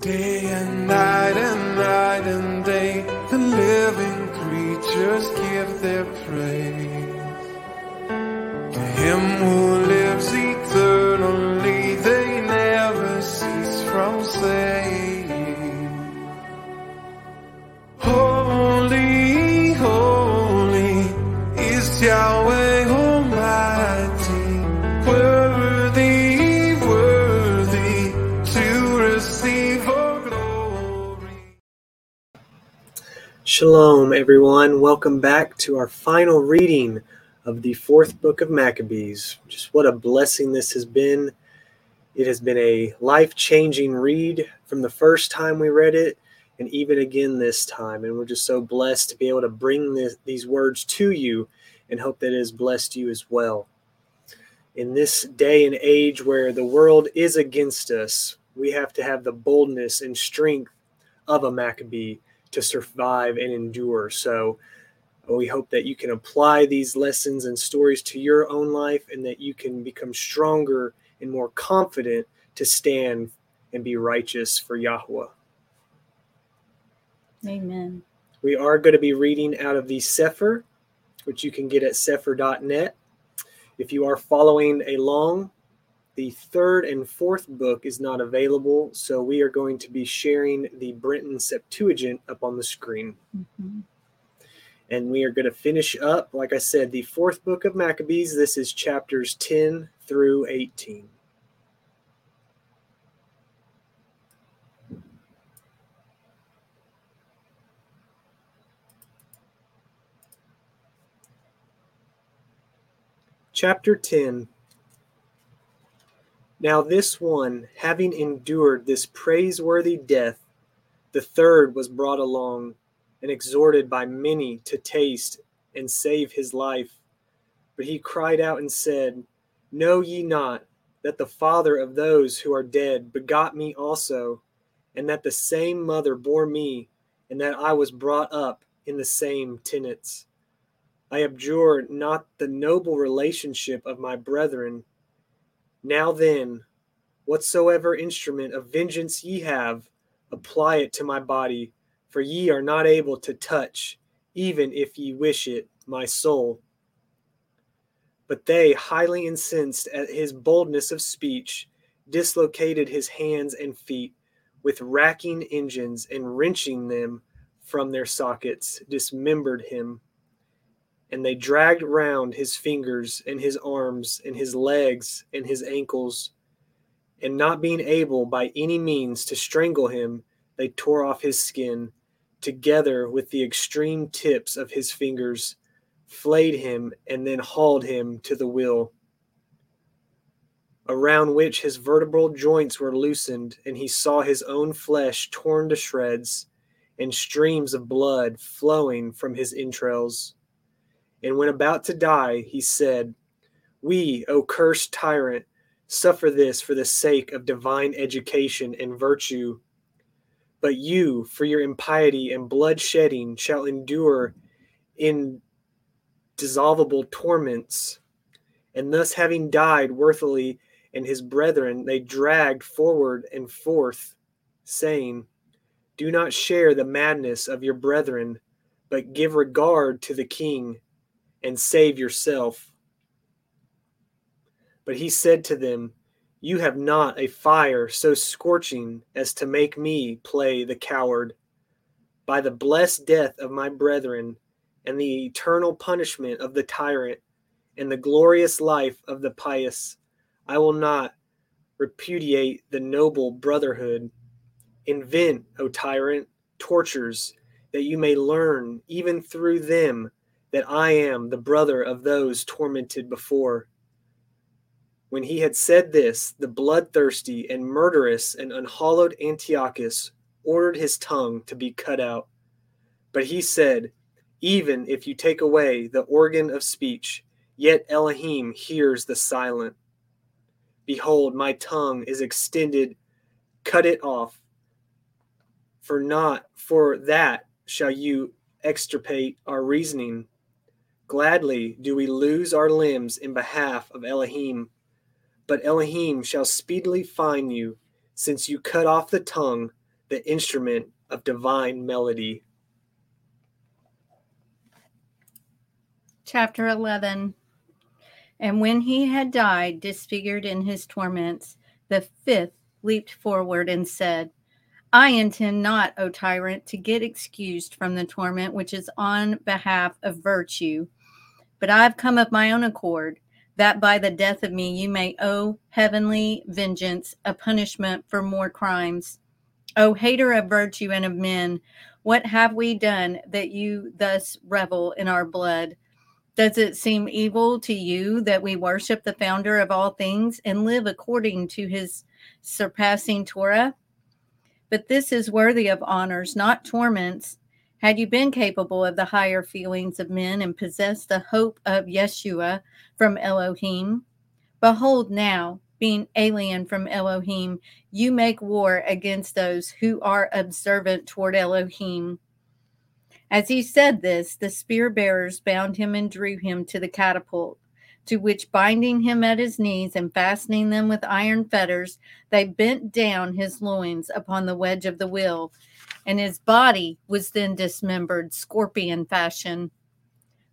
Day and night and night and day, the living creatures give their praise. To him who Shalom, everyone. Welcome back to our final reading of the fourth book of Maccabees. Just what a blessing this has been. It has been a life changing read from the first time we read it and even again this time. And we're just so blessed to be able to bring this, these words to you and hope that it has blessed you as well. In this day and age where the world is against us, we have to have the boldness and strength of a Maccabee to survive and endure. So uh, we hope that you can apply these lessons and stories to your own life and that you can become stronger and more confident to stand and be righteous for Yahweh. Amen. We are going to be reading out of the Cepher, which you can get at cepher.net. If you are following along, the third and fourth book is not available, so we are going to be sharing the Brenton Septuagint up on the screen. Mhm. And we are going to finish up, like I said, the fourth book of Maccabees. This is chapters 10 through 18. Chapter 10 Now, this one, having endured this praiseworthy death, the third was brought along and exhorted by many to taste and save his life. But he cried out and said, Know ye not that the father of those who are dead begot me also, and that the same mother bore me, and that I was brought up in the same tenets? I abjure not the noble relationship of my brethren. Now then, whatsoever instrument of vengeance ye have, apply it to my body for ye are not able to touch, even if ye wish it, my soul. But they, highly incensed at his boldness of speech, dislocated his hands and feet with racking engines and wrenching them from their sockets, dismembered him. And they dragged round his fingers and his arms and his legs and his ankles. And not being able by any means to strangle him, they tore off his skin together with the extreme tips of his fingers, flayed him, and then hauled him to the wheel, around which his vertebral joints were loosened, and he saw his own flesh torn to shreds, and streams of blood flowing from his entrails. And when about to die, he said, We, O cursed tyrant, suffer this for the sake of divine education and virtue but you, for your impiety and bloodshedding, shall endure indissoluble torments. And thus, having died worthily and his brethren, they dragged forward and forth, saying, Do not share the madness of your brethren, but give regard to the king, and save yourself. But he said to them, you have not a fire so scorching as to make me play the coward. By the blessed death of my brethren, and the eternal punishment of the tyrant, and the glorious life of the pious, I will not repudiate the noble brotherhood. Invent, O tyrant, tortures, that you may learn, even through them, that I am the brother of those tormented before. When he had said this, the bloodthirsty and murderous and unhallowed Antiochus ordered his tongue to be cut out. But he said, Even if you take away the organ of speech, yet Elohim hears the silent. Behold, my tongue is extended, cut it off. For not for that shall you extirpate our reasoning. Gladly do we lose our limbs in behalf of Elohim but Elohim shall speedily find you, since you cut off the tongue, the instrument of divine melody. Chapter 11 And when he had died, disfigured in his torments, the fifth leaped forward and said, I intend not, O tyrant, to get excused from the torment which is on behalf of virtue, but I have come of my own accord, that by the death of me you may owe heavenly vengeance, a punishment for more crimes. O hater of virtue and of men, what have we done that you thus revel in our blood? Does it seem evil to you that we worship the founder of all things and live according to his surpassing Torah? But this is worthy of honors, not torments. Had you been capable of the higher feelings of men and possessed the hope of Yeshua from Elohim, behold, now, being alien from Elohim, you make war against those who are observant toward Elohim. As he said this, the spear bearers bound him and drew him to the catapult, to which, binding him at his knees and fastening them with iron fetters, they bent down his loins upon the wedge of the wheel, and his body was then dismembered, scorpion fashion.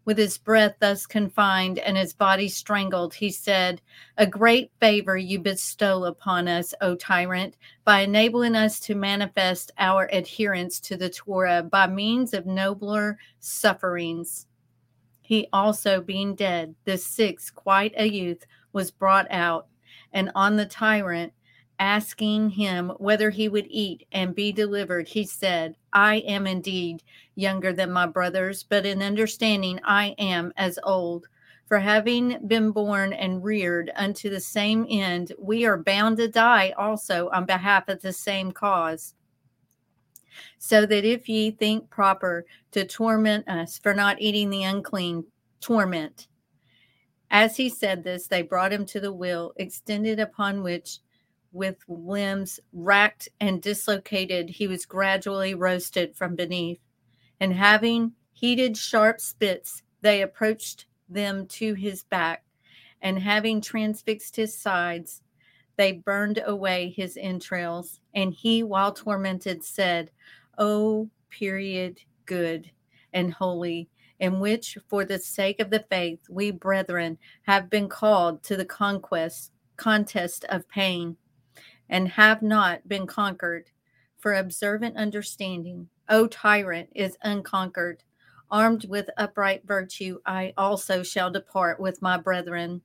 With his breath thus confined and his body strangled, he said, A great favor you bestow upon us, O tyrant, by enabling us to manifest our adherence to the Torah by means of nobler sufferings. He also, being dead, the sixth, quite a youth, was brought out, and on the tyrant asking him whether he would eat and be delivered, he said, I am indeed younger than my brothers, but in understanding I am as old. For having been born and reared unto the same end, we are bound to die also on behalf of the same cause. So that if ye think proper to torment us for not eating the unclean, torment. As he said this, they brought him to the wheel, extended upon which with limbs racked and dislocated, he was gradually roasted from beneath. And having heated sharp spits, they approached them to his back, and having transfixed his sides, they burned away his entrails. And he, while tormented, said, O period good and holy, in which, for the sake of the faith, we brethren have been called to the conquest contest of pain and have not been conquered. For observant understanding, O tyrant, is unconquered. Armed with upright virtue, I also shall depart with my brethren.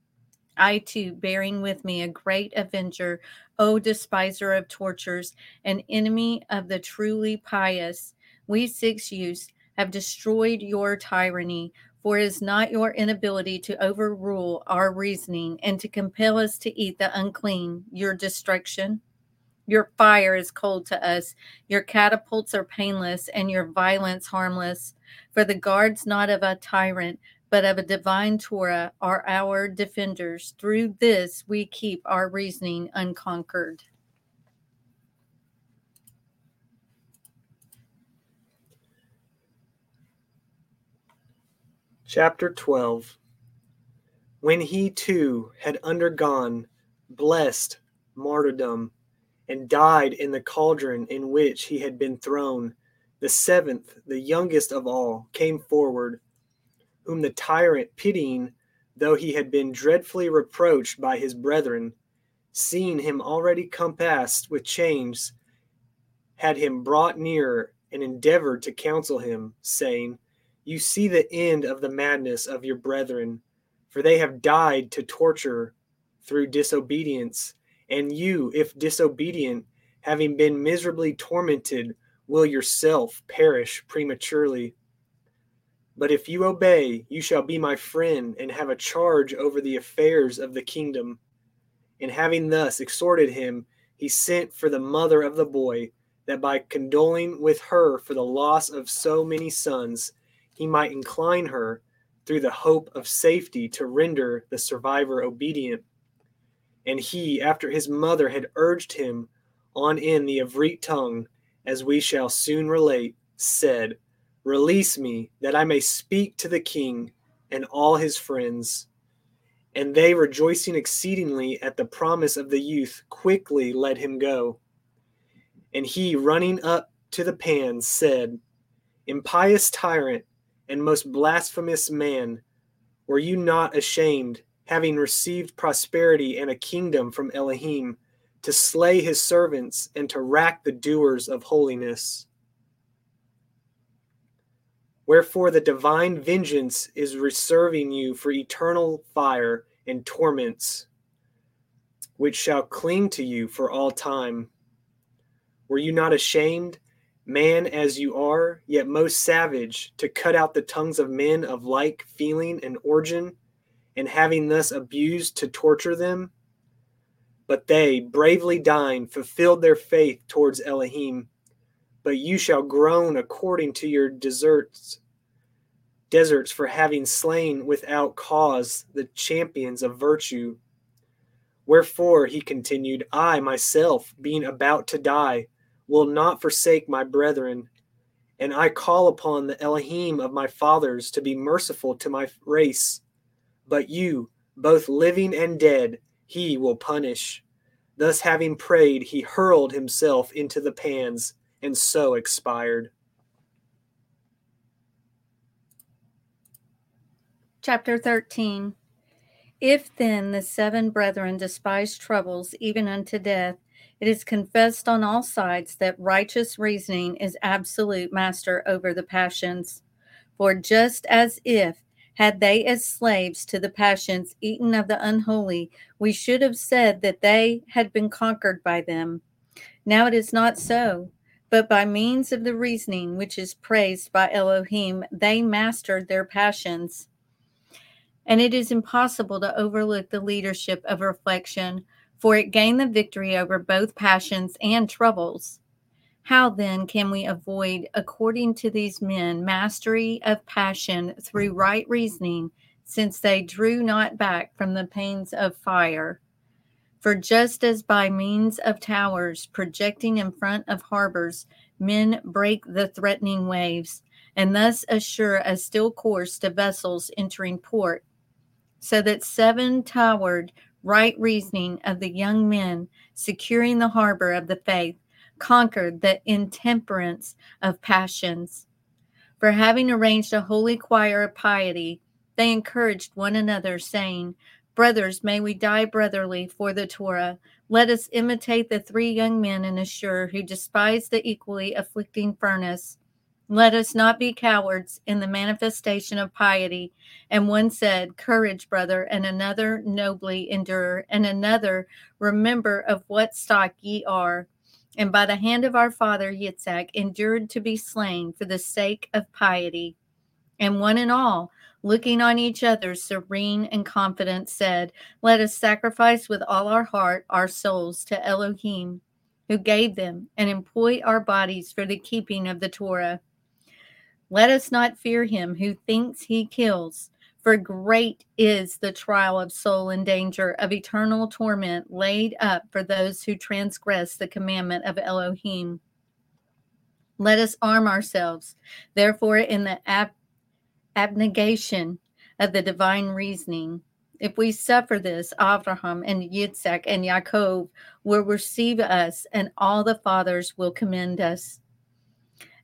I too, bearing with me a great avenger, O despiser of tortures, an enemy of the truly pious, we six youths have destroyed your tyranny, for it is not your inability to overrule our reasoning and to compel us to eat the unclean, your destruction. Your fire is cold to us, your catapults are painless, and your violence harmless. For the guards not of a tyrant, but of a divine Torah are our defenders. Through this we keep our reasoning unconquered. Chapter 12 When he too had undergone blessed martyrdom and died in the cauldron in which he had been thrown, the seventh, the youngest of all, came forward, whom the tyrant, pitying, though he had been dreadfully reproached by his brethren, seeing him already compassed with chains, had him brought nearer and endeavored to counsel him, saying, you see the end of the madness of your brethren, for they have died to torture through disobedience. And you, if disobedient, having been miserably tormented, will yourself perish prematurely. But if you obey, you shall be my friend and have a charge over the affairs of the kingdom. And having thus exhorted him, he sent for the mother of the boy, that by condoling with her for the loss of so many sons, he might incline her through the hope of safety to render the survivor obedient. And he, after his mother had urged him on in the Ivrit tongue, as we shall soon relate, said, Release me, that I may speak to the king and all his friends. And they, rejoicing exceedingly at the promise of the youth, quickly let him go. And he, running up to the pans, said, Impious tyrant and most blasphemous man, were you not ashamed, having received prosperity and a kingdom from Elohim, to slay his servants and to rack the doers of holiness? Wherefore the divine vengeance is reserving you for eternal fire and torments, which shall cling to you for all time. Were you not ashamed, man as you are, yet most savage, to cut out the tongues of men of like feeling and origin, and having thus abused to torture them? But they, bravely dying, fulfilled their faith towards Elohim. But you shall groan according to your deserts deserts for having slain without cause the champions of virtue. Wherefore, he continued, I myself, being about to die, will not forsake my brethren, and I call upon the Elohim of my fathers to be merciful to my race. But you, both living and dead, he will punish. Thus, having prayed, he hurled himself into the pans, and so expired. Chapter 13 If then the seven brethren despise troubles even unto death, it is confessed on all sides that righteous reasoning is absolute master over the passions. For just as if, had they as slaves to the passions eaten of the unholy, we should have said that they had been conquered by them. Now it is not so. But by means of the reasoning which is praised by Elohim, they mastered their passions and it is impossible to overlook the leadership of reflection, for it gained the victory over both passions and troubles. How then can we avoid, according to these men, mastery of passion through right reasoning, since they drew not back from the pains of fire? For just as by means of towers projecting in front of harbors, men break the threatening waves, and thus assure a still course to vessels entering port, so that seven towered right reasoning of the young men securing the harbor of the faith conquered the intemperance of passions. For having arranged a holy choir of piety, they encouraged one another, saying, Brothers, may we die brotherly for the Torah. Let us imitate the three young men in Ashur who despised the equally afflicting furnace let us not be cowards in the manifestation of piety. And one said, Courage, brother, and another, Nobly endure, and another, Remember of what stock ye are. And by the hand of our father Yitzhak endured to be slain for the sake of piety. And one and all, looking on each other serene and confident, said, Let us sacrifice with all our heart our souls to Elohim, who gave them, and employ our bodies for the keeping of the Torah. Let us not fear him who thinks he kills, for great is the trial of soul in danger of eternal torment laid up for those who transgress the commandment of Elohim. Let us arm ourselves, therefore, in the ab- abnegation of the divine reasoning. If we suffer this, Abraham and Yitzhak and Yaakov will receive us, and all the fathers will commend us.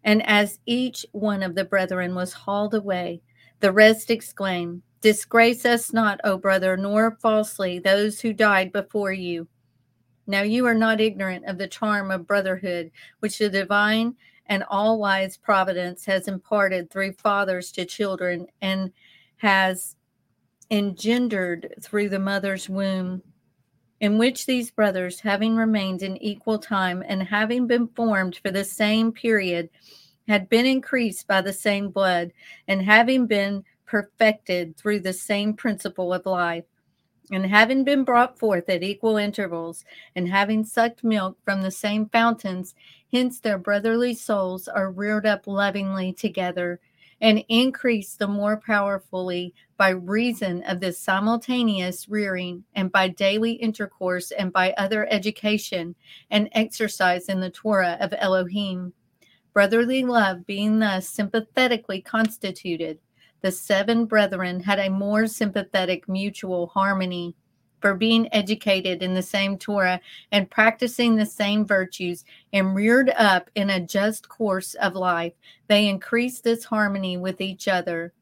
And as each one of the brethren was hauled away, the rest exclaimed, Disgrace us not, O brother, nor falsely those who died before you. Now you are not ignorant of the charm of brotherhood, which the divine and all wise providence has imparted through fathers to children and has engendered through the mother's womb in which these brothers, having remained in equal time and having been formed for the same period, had been increased by the same blood, and having been perfected through the same principle of life, and having been brought forth at equal intervals, and having sucked milk from the same fountains, hence their brotherly souls are reared up lovingly together and increase the more powerfully by reason of this simultaneous rearing and by daily intercourse and by other education and exercise in the Torah of Elohim. Brotherly love being thus sympathetically constituted, the seven brethren had a more sympathetic mutual harmony, for being educated in the same Torah and practicing the same virtues and reared up in a just course of life, they increase this harmony with each other.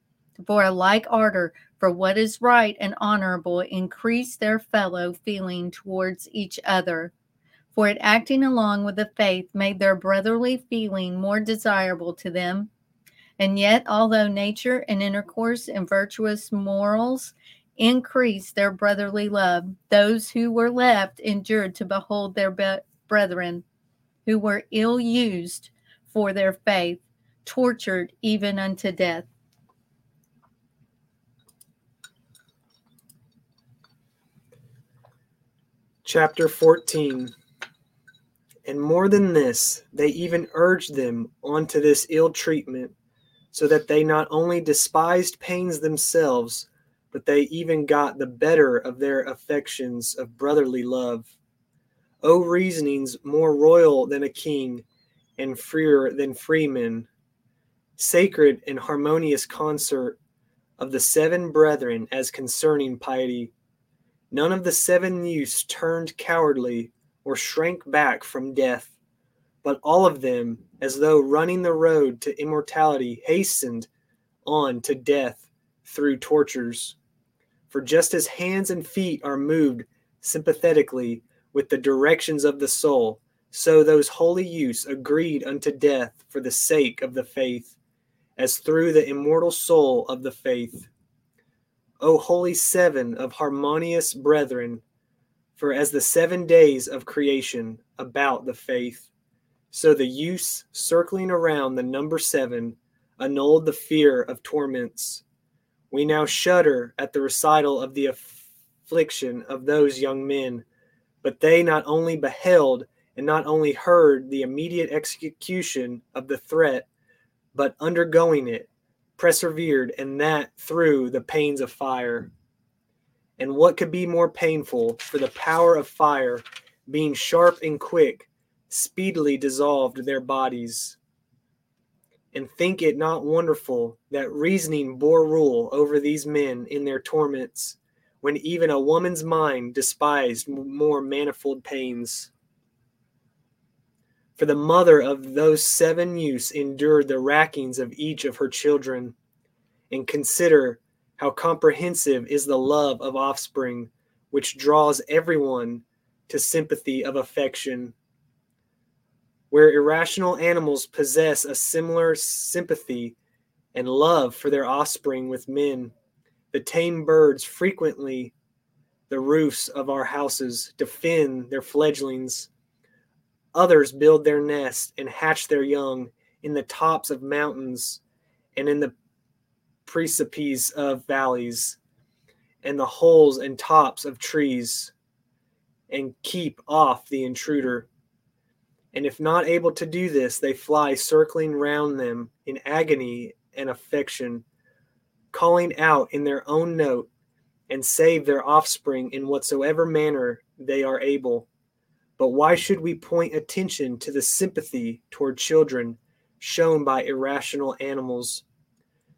For a like ardor for what is right and honorable increase their fellow feeling towards each other. For it acting along with the faith made their brotherly feeling more desirable to them. And yet, although nature and intercourse and virtuous morals increase their brotherly love. Those who were left endured to behold their be- brethren who were ill used for their faith, tortured even unto death. Chapter 14 And more than this, they even urged them onto this ill treatment, so that they not only despised pains themselves, but they even got the better of their affections of brotherly love. O reasonings more royal than a king, and freer than freemen, sacred and harmonious concert of the seven brethren as concerning piety. None of the seven youths turned cowardly or shrank back from death, but all of them, as though running the road to immortality, hastened on to death through tortures. For just as hands and feet are moved sympathetically with the directions of the soul, so those holy youths agreed unto death for the sake of the faith, as through the immortal soul of the faith. O holy seven of harmonious brethren, for as the seven days of creation about the faith, so the youths circling around the number seven annulled the fear of torments we now shudder at the recital of the affliction of those young men, but they not only beheld and not only heard the immediate execution of the threat, but undergoing it, persevered, and that through the pains of fire. And what could be more painful for the power of fire, being sharp and quick, speedily dissolved their bodies? And think it not wonderful that reasoning bore rule over these men in their torments, when even a woman's mind despised more manifold pains. For the mother of those seven youths endured the rackings of each of her children, and consider how comprehensive is the love of offspring, which draws everyone to sympathy of affection where irrational animals possess a similar sympathy and love for their offspring with men. The tame birds frequently the roofs of our houses defend their fledglings. Others build their nests and hatch their young in the tops of mountains and in the precipices of valleys and the holes and tops of trees and keep off the intruder. And if not able to do this, they fly circling round them in agony and affection, calling out in their own note, and save their offspring in whatsoever manner they are able. But why should we point attention to the sympathy toward children shown by irrational animals?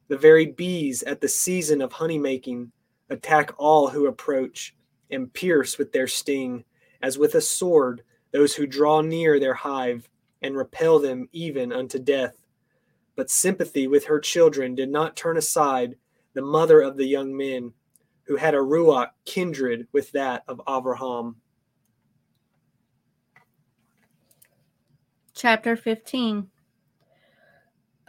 The very bees at the season of honey making attack all who approach and pierce with their sting, as with a sword those who draw near their hive and repel them even unto death. But sympathy with her children did not turn aside the mother of the young men, who had a ruach kindred with that of Avraham. Chapter 15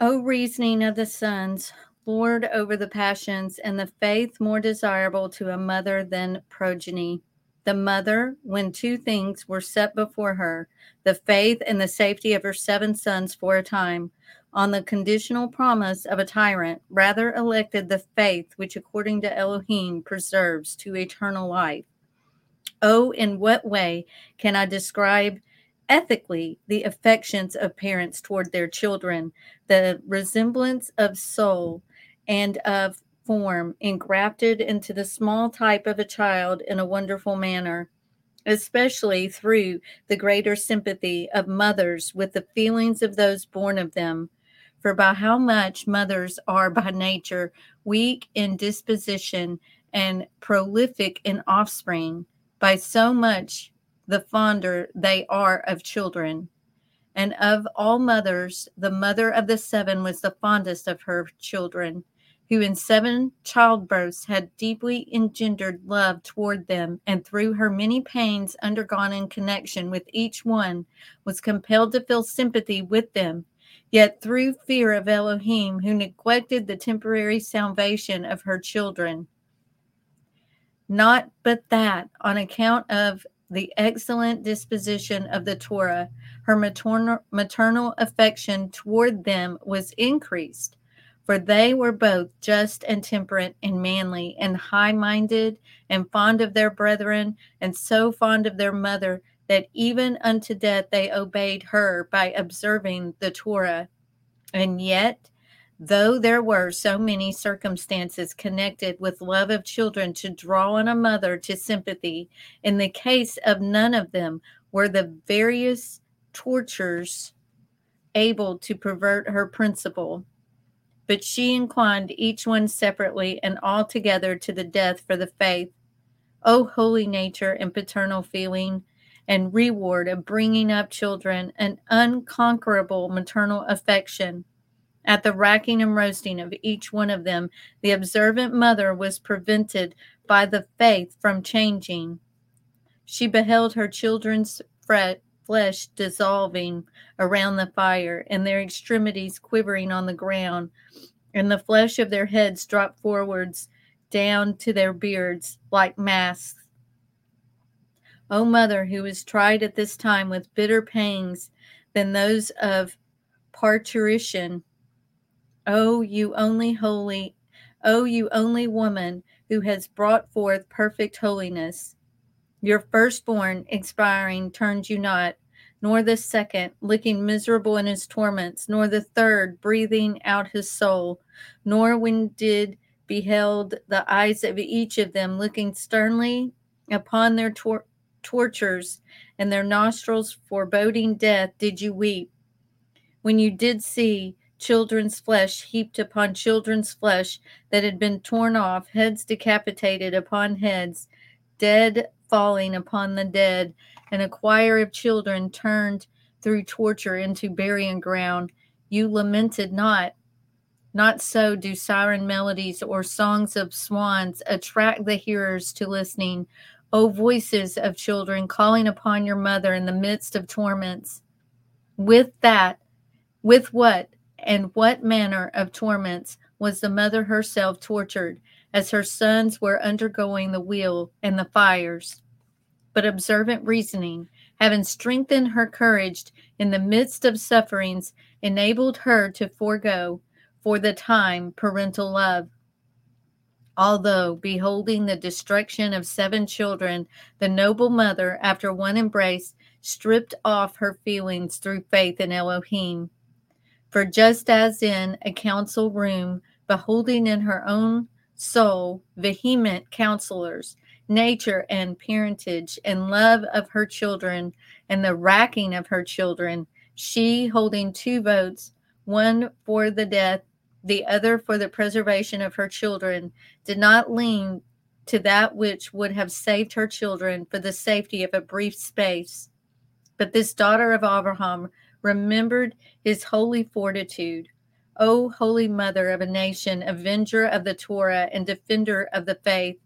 O reasoning of the sons, Lord over the passions, and the faith more desirable to a mother than progeny the mother, when two things were set before her the faith and the safety of her seven sons for a time, on the conditional promise of a tyrant, rather elected the faith which, according to Elohim, preserves to eternal life. Oh, in what way can I describe ethically the affections of parents toward their children, the resemblance of soul and of form engrafted into the small type of a child in a wonderful manner, especially through the greater sympathy of mothers with the feelings of those born of them. For by how much mothers are by nature weak in disposition and prolific in offspring, by so much the fonder they are of children. And of all mothers, the mother of the seven was the fondest of her children, who in seven childbirths had deeply engendered love toward them, and through her many pains undergone in connection with each one, was compelled to feel sympathy with them. Yet through fear of Elohim, who neglected the temporary salvation of her children, not but that on account of the excellent disposition of the Torah, her maternal, maternal affection toward them was increased, for they were both just and temperate and manly and high minded and fond of their brethren and so fond of their mother that even unto death they obeyed her by observing the Torah. And yet, Though there were so many circumstances connected with love of children to draw on a mother to sympathy, in the case of none of them were the various tortures able to pervert her principle. But she inclined each one separately and altogether to the death for the faith. O holy nature and paternal feeling, and reward of bringing up children, an unconquerable maternal affection at the racking and roasting of each one of them, the observant mother was prevented by the faith from changing. She beheld her children's flesh dissolving around the fire, and their extremities quivering on the ground, and the flesh of their heads dropped forwards down to their beards like masks. O mother, who was tried at this time with bitter pangs than those of parturition, O you only holy, O you only woman who has brought forth perfect holiness. Your firstborn expiring turns you not, nor the second, looking miserable in his torments, nor the third, breathing out his soul, nor when did beheld the eyes of each of them looking sternly upon their tor- tortures and their nostrils foreboding death, did you weep. When you did see children's flesh heaped upon children's flesh that had been torn off, heads decapitated upon heads, dead falling upon the dead, and a choir of children turned through torture into burying ground. You lamented not. Not so do siren melodies or songs of swans attract the hearers to listening. O voices of children calling upon your mother in the midst of torments. With that, with what? and what manner of torments was the mother herself tortured as her sons were undergoing the wheel and the fires. But observant reasoning, having strengthened her courage in the midst of sufferings, enabled her to forego, for the time, parental love. Although, beholding the destruction of seven children, the noble mother, after one embrace, stripped off her feelings through faith in Elohim for just as in a council room, beholding in her own soul vehement counselors, nature and parentage, and love of her children, and the racking of her children, she holding two votes, one for the death, the other for the preservation of her children, did not lean to that which would have saved her children for the safety of a brief space. But this daughter of Abraham remembered his holy fortitude. O Holy Mother of a nation, avenger of the Torah and defender of the faith,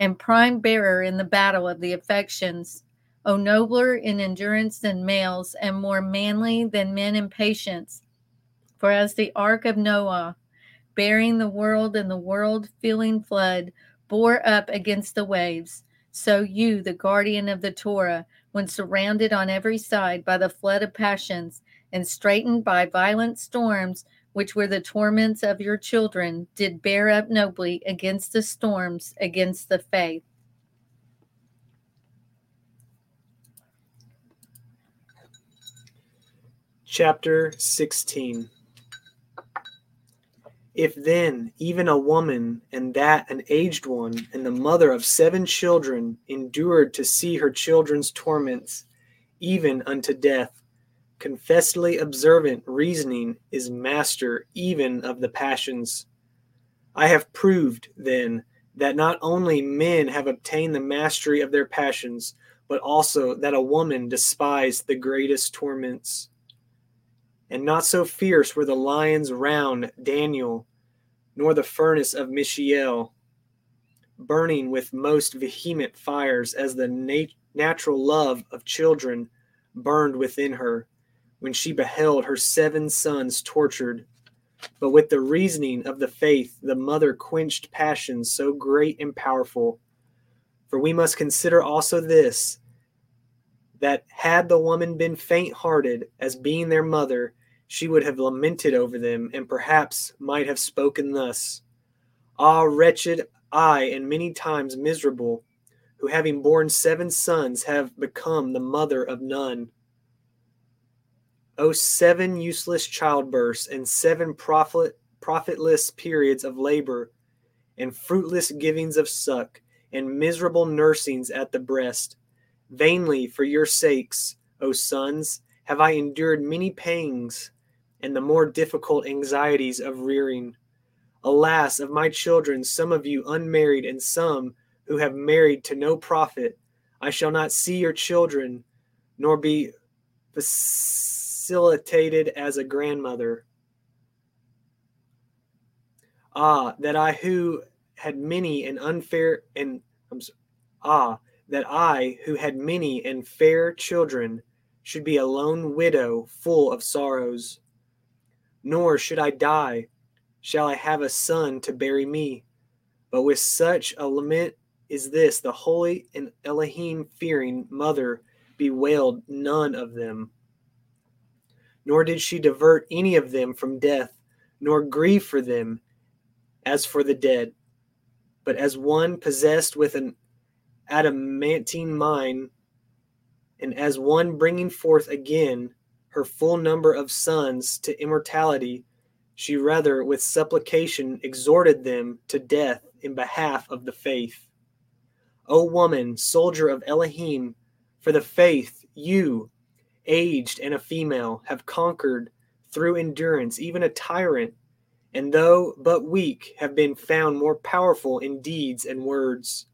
and prime bearer in the battle of the affections. O nobler in endurance than males, and more manly than men in patience. For as the ark of Noah, bearing the world and the world filling flood, bore up against the waves, so you, the guardian of the Torah, when surrounded on every side by the flood of passions and straitened by violent storms, which were the torments of your children, did bear up nobly against the storms, against the faith. Chapter 16 If then even a woman, and that an aged one, and the mother of seven children, endured to see her children's torments, even unto death, confessedly observant reasoning is master even of the passions. I have proved, then, that not only men have obtained the mastery of their passions, but also that a woman despised the greatest torments. And not so fierce were the lions round Daniel, nor the furnace of Mishael, burning with most vehement fires, as the nat- natural love of children burned within her, when she beheld her seven sons tortured. But with the reasoning of the faith, the mother quenched passions so great and powerful. For we must consider also this that had the woman been faint hearted as being their mother, she would have lamented over them, and perhaps might have spoken thus Ah, wretched I, and many times miserable, who having borne seven sons have become the mother of none. O seven useless childbirths, and seven profit, profitless periods of labor, and fruitless givings of suck, and miserable nursings at the breast Vainly for your sakes, O sons, have I endured many pangs and the more difficult anxieties of rearing. Alas, of my children, some of you unmarried and some who have married to no profit, I shall not see your children, nor be facilitated as a grandmother. Ah, that I who had many and unfair and I'm sorry, ah, that I, who had many and fair children, should be a lone widow full of sorrows. Nor should I die, shall I have a son to bury me. But with such a lament is this, the holy and Elohim fearing mother bewailed none of them. Nor did she divert any of them from death, nor grieve for them as for the dead, but as one possessed with an adamantine mind, and as one bringing forth again her full number of sons to immortality, she rather with supplication exhorted them to death in behalf of the faith. O woman, soldier of Elohim, for the faith you, aged and a female, have conquered through endurance, even a tyrant, and though but weak, have been found more powerful in deeds and words.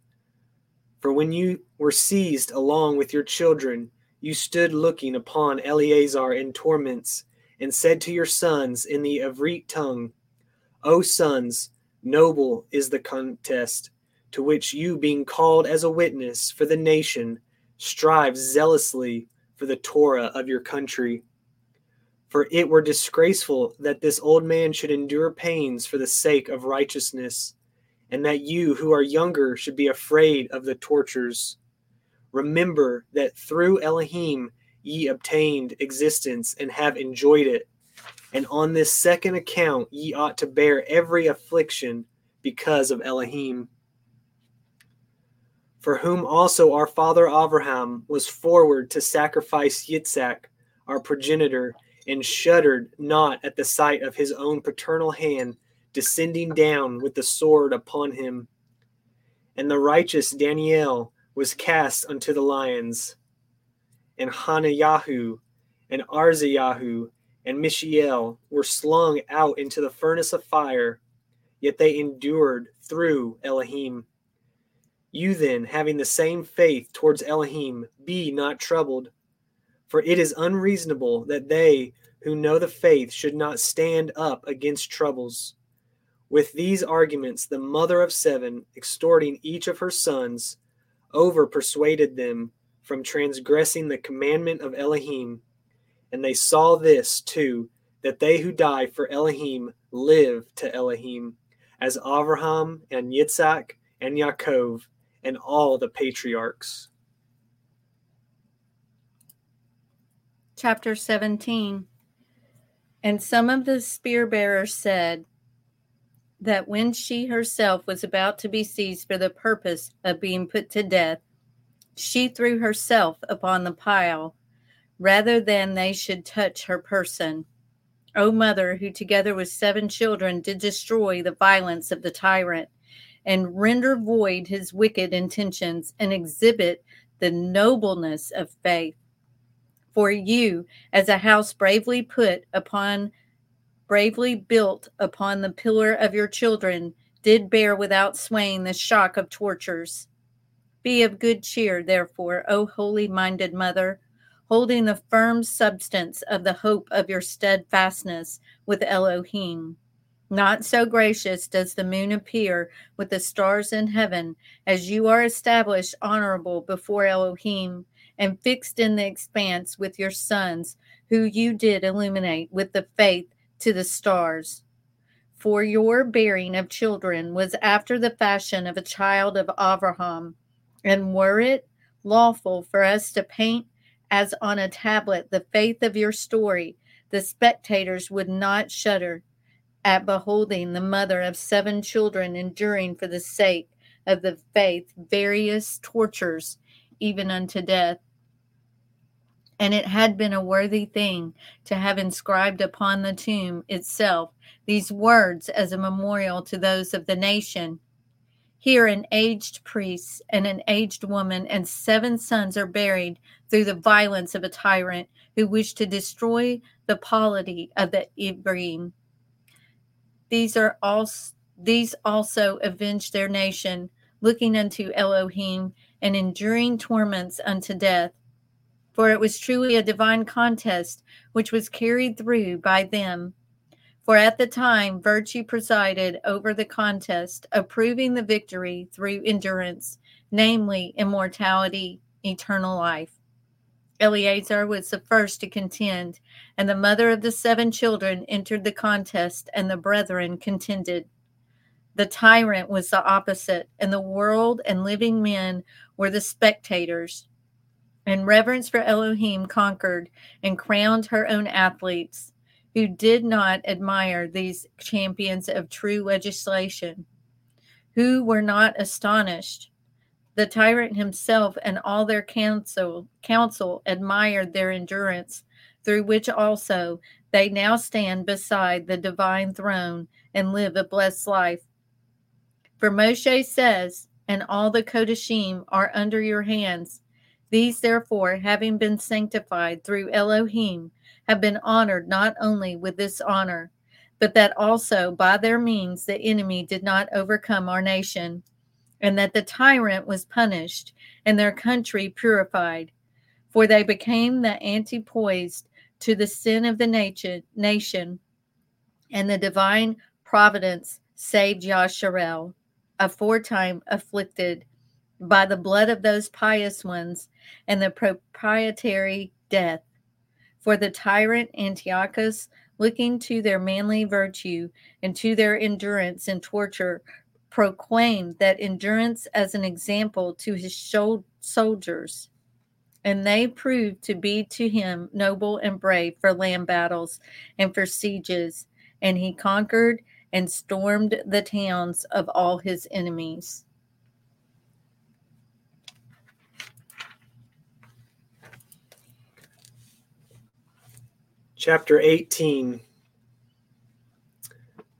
For when you were seized along with your children, you stood looking upon Eleazar in torments, and said to your sons in the Ivrit tongue, O sons, noble is the contest, to which you, being called as a witness for the nation, strive zealously for the Torah of your country. For it were disgraceful that this old man should endure pains for the sake of righteousness and that you who are younger should be afraid of the tortures. Remember that through Elohim ye obtained existence and have enjoyed it. And on this second account ye ought to bear every affliction because of Elohim. For whom also our father Abraham was forward to sacrifice Yitzhak, our progenitor, and shuddered not at the sight of his own paternal hand descending down with the sword upon him. And the righteous Daniel was cast unto the lions. And Hanayahu and Azaryahu and Mishael were slung out into the furnace of fire, yet they endured through Elohim. You then, having the same faith towards Elohim, be not troubled. For it is unreasonable that they who know the faith should not stand up against troubles. With these arguments, the mother of seven, extorting each of her sons, over persuaded them from transgressing the commandment of Elohim. And they saw this too, that they who die for Elohim live to Elohim, as Avraham and Yitzhak and Yaakov and all the patriarchs. Chapter 17 And some of the spear bearers said, that when she herself was about to be seized for the purpose of being put to death, she threw herself upon the pile rather than they should touch her person. O mother, who together with seven children did destroy the violence of the tyrant and render void his wicked intentions and exhibit the nobleness of faith. For you, as a house bravely put upon bravely built upon the pillar of your children, did bear without swaying the shock of tortures. Be of good cheer, therefore, O holy minded mother, holding the firm substance of the hope of your steadfastness with Elohim. Not so gracious does the moon appear with the stars in heaven, as you are established honorable before Elohim and fixed in the expanse with your sons, who you did illuminate with the faith to the stars. For your bearing of children was after the fashion of a child of Abraham and were it lawful for us to paint as on a tablet the faith of your story, the spectators would not shudder at beholding the mother of seven children enduring for the sake of the faith various tortures, even unto death. And it had been a worthy thing to have inscribed upon the tomb itself these words as a memorial to those of the nation here, an aged priest and an aged woman and seven sons are buried through the violence of a tyrant who wished to destroy the polity of the Ivrim. These are also these also avenged their nation, looking unto Elohim and enduring torments unto death. For it was truly a divine contest which was carried through by them for at the time, virtue presided over the contest, approving the victory through endurance, namely immortality, eternal life. Eleazar was the first to contend, and the mother of the seven children entered the contest, and the brethren contended. The tyrant was the opposite, and the world and living men were the spectators. And reverence for Elohim conquered and crowned her own athletes who did not admire these champions of true legislation, who were not astonished. The tyrant himself and all their council, admired their endurance, through which also they now stand beside the divine throne and live a blessed life. For Moshe says, and all the Kodashim are under your hands. These, therefore, having been sanctified through Elohim, have been honored not only with this honor, but that also by their means the enemy did not overcome our nation, and that the tyrant was punished and their country purified. For they became the antipoised to the sin of the nation, and the divine providence saved Yasharel, aforetime afflicted by the blood of those pious ones and the propitiatory death for the tyrant Antiochus, looking to their manly virtue and to their endurance in torture, proclaimed that endurance as an example to his soldiers. And they proved to be to him noble and brave for land battles and for sieges. And he conquered and stormed the towns of all his enemies. Chapter 18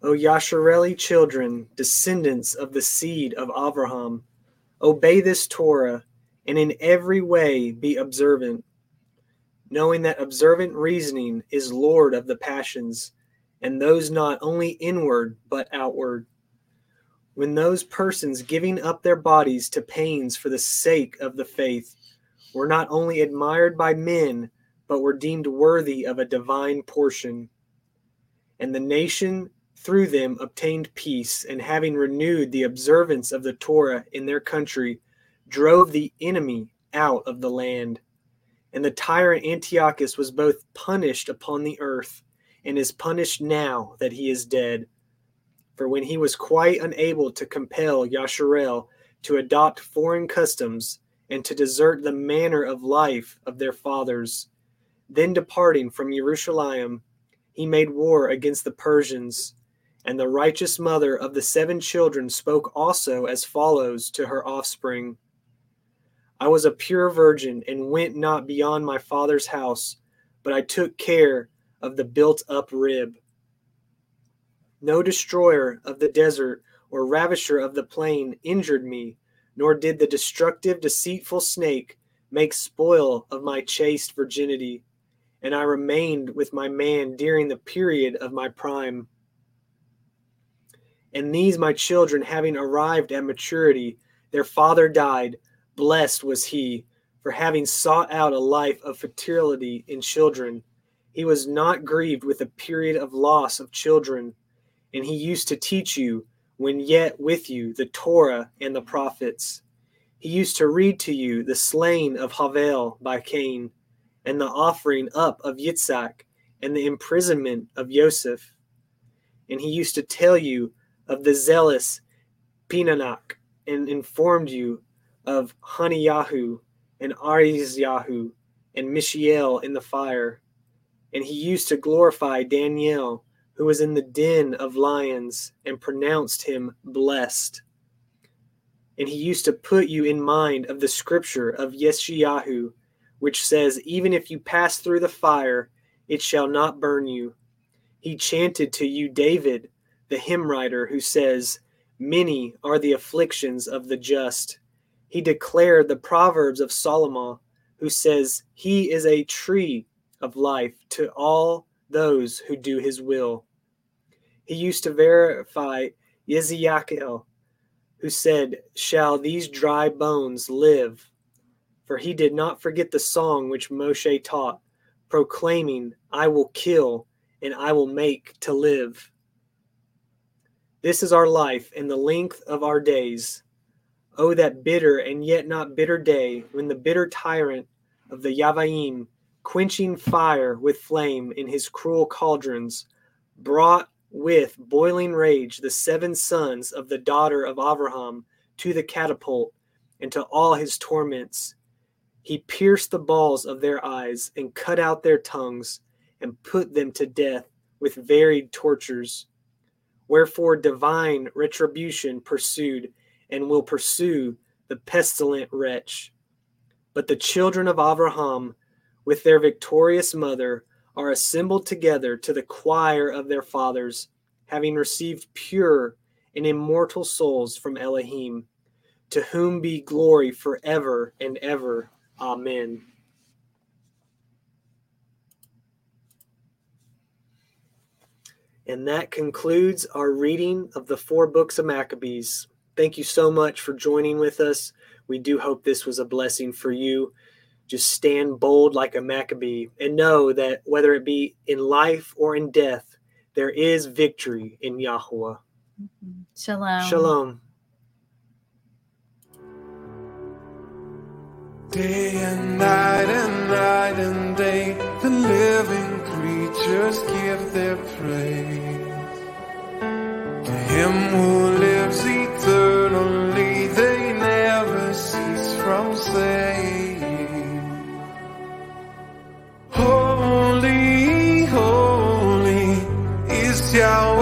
O Yashareli children, descendants of the seed of Abraham, obey this Torah and in every way be observant, knowing that observant reasoning is Lord of the passions, and those not only inward but outward. When those persons giving up their bodies to pains for the sake of the faith were not only admired by men, but were deemed worthy of a divine portion. And the nation through them obtained peace, and having renewed the observance of the Torah in their country, drove the enemy out of the land. And the tyrant Antiochus was both punished upon the earth, and is punished now that he is dead. For when he was quite unable to compel Yasharel to adopt foreign customs and to desert the manner of life of their fathers, then departing from Jerusalem, he made war against the Persians. And the righteous mother of the seven children spoke also as follows to her offspring I was a pure virgin and went not beyond my father's house, but I took care of the built up rib. No destroyer of the desert or ravisher of the plain injured me, nor did the destructive, deceitful snake make spoil of my chaste virginity and I remained with my man during the period of my prime. And these my children, having arrived at maturity, their father died. Blessed was he for having sought out a life of fertility in children. He was not grieved with a period of loss of children. And he used to teach you, when yet with you, the Torah and the prophets. He used to read to you the slaying of Havel by Cain, and the offering up of Yitzhak, and the imprisonment of Joseph. And he used to tell you of the zealous Pinanak, and informed you of Haniyahu and Azaryahu and Mishael in the fire. And he used to glorify Daniel, who was in the den of lions, and pronounced him blessed. And he used to put you in mind of the scripture of Yeshayahu, which says, Even if you pass through the fire, it shall not burn you. He chanted to you David, the hymn writer, who says, Many are the afflictions of the just. He declared the Proverbs of Solomon, who says, He is a tree of life to all those who do his will. He used to verify Ezekiel, who said, Shall these dry bones live? For he did not forget the song which Moshe taught, proclaiming, I will kill and I will make to live. This is our life and the length of our days. Oh, that bitter and yet not bitter day when the bitter tyrant of the Yavanim, quenching fire with flame in his cruel cauldrons, brought with boiling rage the seven sons of the daughter of Abraham to the catapult and to all his torments. He pierced the balls of their eyes and cut out their tongues and put them to death with varied tortures. Wherefore divine retribution pursued and will pursue the pestilent wretch. But the children of Abraham, with their victorious mother, are assembled together to the choir of their fathers, having received pure and immortal souls from Elohim, to whom be glory forever and ever. Amen. And that concludes our reading of the four books of Maccabees. Thank you so much for joining with us. We do hope this was a blessing for you. Just stand bold like a Maccabee and know that whether it be in life or in death, there is victory in Yahweh. Shalom. Shalom. Day and night and night and day, the living creatures give their praise. To him who lives eternally, they never cease from saying, Holy, holy is Yahweh.